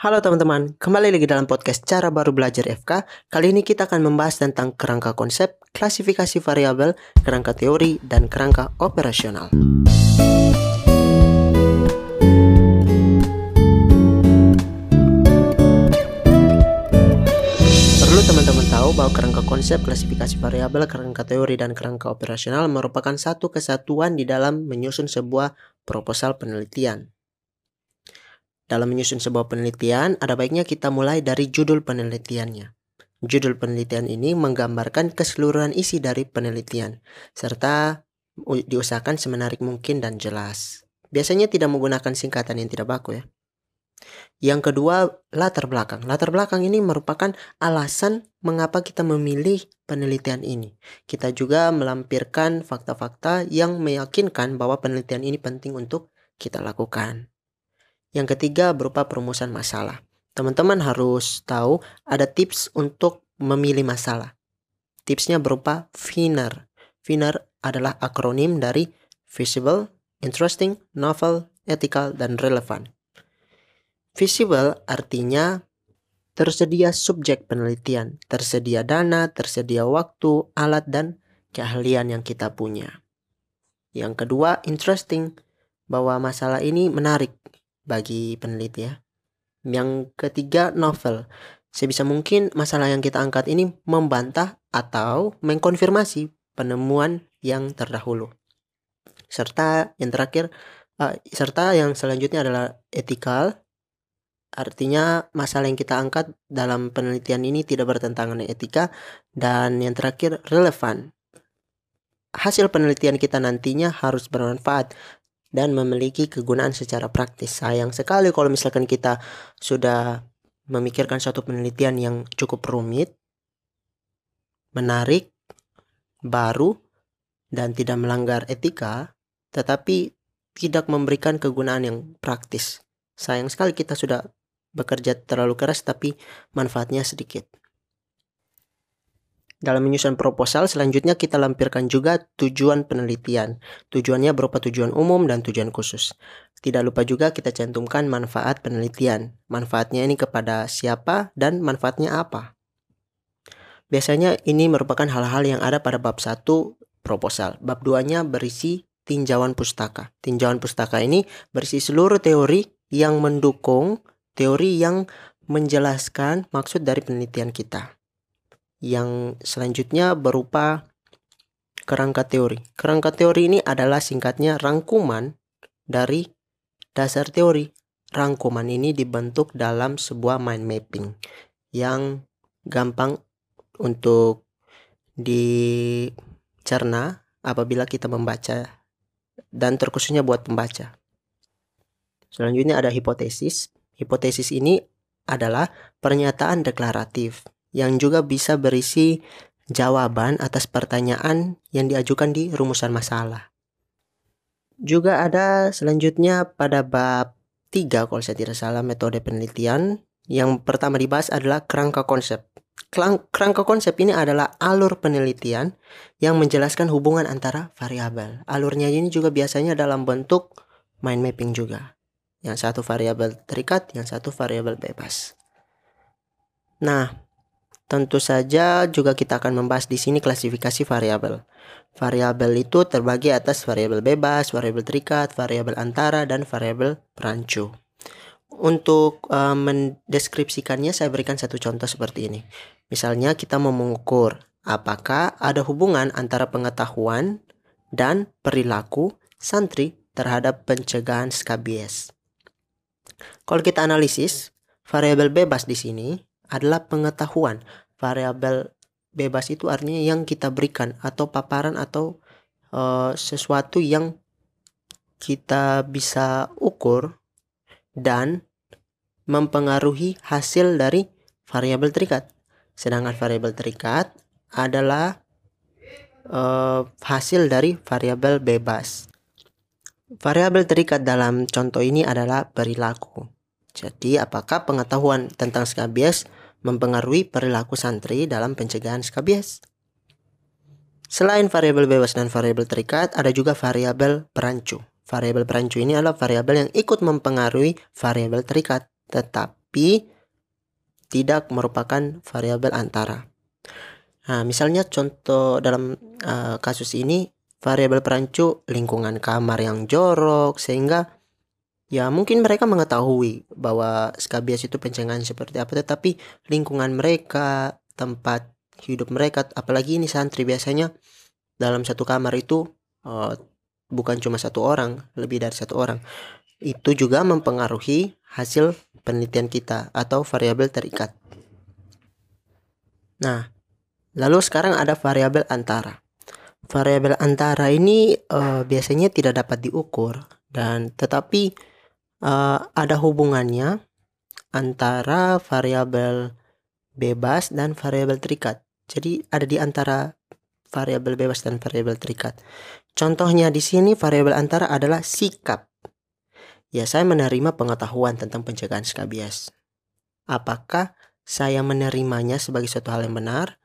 Halo teman-teman, kembali lagi dalam podcast Cara Baru Belajar FK. Kali ini kita akan membahas tentang kerangka konsep, klasifikasi variabel, kerangka teori, dan kerangka operasional. Perlu teman-teman tahu bahwa kerangka konsep, klasifikasi variabel, kerangka teori, dan kerangka operasional merupakan satu kesatuan di dalam menyusun sebuah proposal penelitian. Dalam menyusun sebuah penelitian, ada baiknya kita mulai dari judul penelitiannya. Judul penelitian ini menggambarkan keseluruhan isi dari penelitian, serta diusahakan semenarik mungkin dan jelas. Biasanya tidak menggunakan singkatan yang tidak baku ya. Yang kedua, latar belakang. Latar belakang ini merupakan alasan mengapa kita memilih penelitian ini. Kita juga melampirkan fakta-fakta yang meyakinkan bahwa penelitian ini penting untuk kita lakukan. Yang ketiga berupa perumusan masalah. Teman-teman harus tahu ada tips untuk memilih masalah. Tipsnya berupa FINER. FINER adalah akronim dari Visible, Interesting, Novel, Ethical, dan Relevant. Visible artinya tersedia subjek penelitian, tersedia dana, tersedia waktu, alat, dan keahlian yang kita punya. Yang kedua, interesting, bahwa masalah ini menarik, bagi peneliti ya. Yang ketiga novel. Sebisa mungkin masalah yang kita angkat ini membantah atau mengkonfirmasi penemuan yang terdahulu. Serta yang terakhir uh, serta yang selanjutnya adalah ethical. Artinya masalah yang kita angkat dalam penelitian ini tidak bertentangan dengan etika dan yang terakhir relevan. Hasil penelitian kita nantinya harus bermanfaat dan memiliki kegunaan secara praktis. Sayang sekali kalau misalkan kita sudah memikirkan suatu penelitian yang cukup rumit, menarik, baru, dan tidak melanggar etika, tetapi tidak memberikan kegunaan yang praktis. Sayang sekali kita sudah bekerja terlalu keras tapi manfaatnya sedikit. Dalam menyusun proposal, selanjutnya kita lampirkan juga tujuan penelitian. Tujuannya berupa tujuan umum dan tujuan khusus. Tidak lupa juga kita cantumkan manfaat penelitian. Manfaatnya ini kepada siapa dan manfaatnya apa. Biasanya ini merupakan hal-hal yang ada pada bab 1 proposal. Bab 2-nya berisi tinjauan pustaka. Tinjauan pustaka ini berisi seluruh teori yang mendukung teori yang menjelaskan maksud dari penelitian kita yang selanjutnya berupa kerangka teori. Kerangka teori ini adalah singkatnya rangkuman dari dasar teori. Rangkuman ini dibentuk dalam sebuah mind mapping yang gampang untuk dicerna apabila kita membaca dan terkhususnya buat pembaca. Selanjutnya ada hipotesis. Hipotesis ini adalah pernyataan deklaratif yang juga bisa berisi jawaban atas pertanyaan yang diajukan di rumusan masalah. Juga ada selanjutnya pada bab 3 kalau saya tidak salah metode penelitian. Yang pertama dibahas adalah kerangka konsep. Kerangka konsep ini adalah alur penelitian yang menjelaskan hubungan antara variabel. Alurnya ini juga biasanya dalam bentuk mind mapping juga. Yang satu variabel terikat, yang satu variabel bebas. Nah, Tentu saja juga kita akan membahas di sini klasifikasi variabel. Variabel itu terbagi atas variabel bebas, variabel terikat, variabel antara, dan variabel perancu. Untuk uh, mendeskripsikannya saya berikan satu contoh seperti ini. Misalnya kita mau mengukur apakah ada hubungan antara pengetahuan dan perilaku santri terhadap pencegahan skabies. Kalau kita analisis, variabel bebas di sini adalah pengetahuan. Variabel bebas itu artinya yang kita berikan atau paparan atau uh, sesuatu yang kita bisa ukur dan mempengaruhi hasil dari variabel terikat. Sedangkan variabel terikat adalah uh, hasil dari variabel bebas. Variabel terikat dalam contoh ini adalah perilaku. Jadi, apakah pengetahuan tentang skabies mempengaruhi perilaku santri dalam pencegahan skabies. Selain variabel bebas dan variabel terikat, ada juga variabel perancu. Variabel perancu ini adalah variabel yang ikut mempengaruhi variabel terikat. Tetap tetapi tidak merupakan variabel antara. Nah, misalnya contoh dalam uh, kasus ini variabel perancu lingkungan kamar yang jorok sehingga ya mungkin mereka mengetahui bahwa skabies itu pencegahan seperti apa tetapi lingkungan mereka tempat hidup mereka apalagi ini santri biasanya dalam satu kamar itu uh, bukan cuma satu orang lebih dari satu orang. Itu juga mempengaruhi hasil penelitian kita atau variabel terikat. Nah lalu sekarang ada variabel antara. Variabel antara ini uh, biasanya tidak dapat diukur dan tetapi uh, ada hubungannya antara variabel bebas dan variabel terikat. Jadi ada di antara variabel bebas dan variabel terikat. Contohnya di sini variabel antara adalah sikap. Ya, saya menerima pengetahuan tentang pencegahan skabies. Apakah saya menerimanya sebagai suatu hal yang benar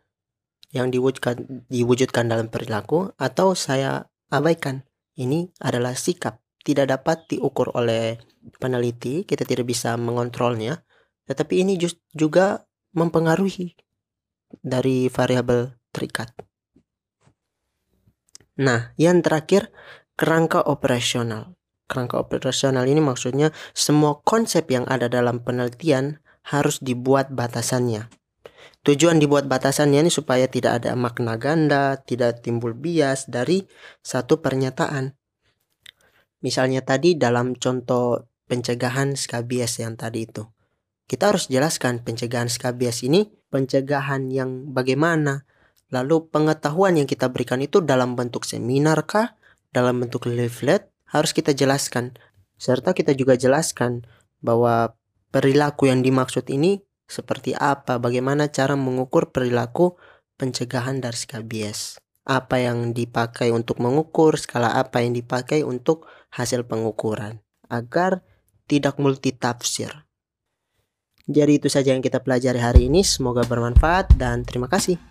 yang diwujudkan diwujudkan dalam perilaku atau saya abaikan? Ini adalah sikap tidak dapat diukur oleh peneliti, kita tidak bisa mengontrolnya, tetapi ini juga mempengaruhi dari variabel terikat. Nah, yang terakhir kerangka operasional. Kerangka operasional ini maksudnya semua konsep yang ada dalam penelitian harus dibuat batasannya. Tujuan dibuat batasannya ini supaya tidak ada makna ganda, tidak timbul bias dari satu pernyataan. Misalnya tadi dalam contoh pencegahan skabies yang tadi itu. Kita harus jelaskan pencegahan skabies ini pencegahan yang bagaimana. Lalu pengetahuan yang kita berikan itu dalam bentuk seminar kah? Dalam bentuk leaflet harus kita jelaskan. Serta kita juga jelaskan bahwa perilaku yang dimaksud ini seperti apa, bagaimana cara mengukur perilaku pencegahan dari skabies apa yang dipakai untuk mengukur, skala apa yang dipakai untuk hasil pengukuran agar tidak multitafsir. Jadi itu saja yang kita pelajari hari ini, semoga bermanfaat dan terima kasih.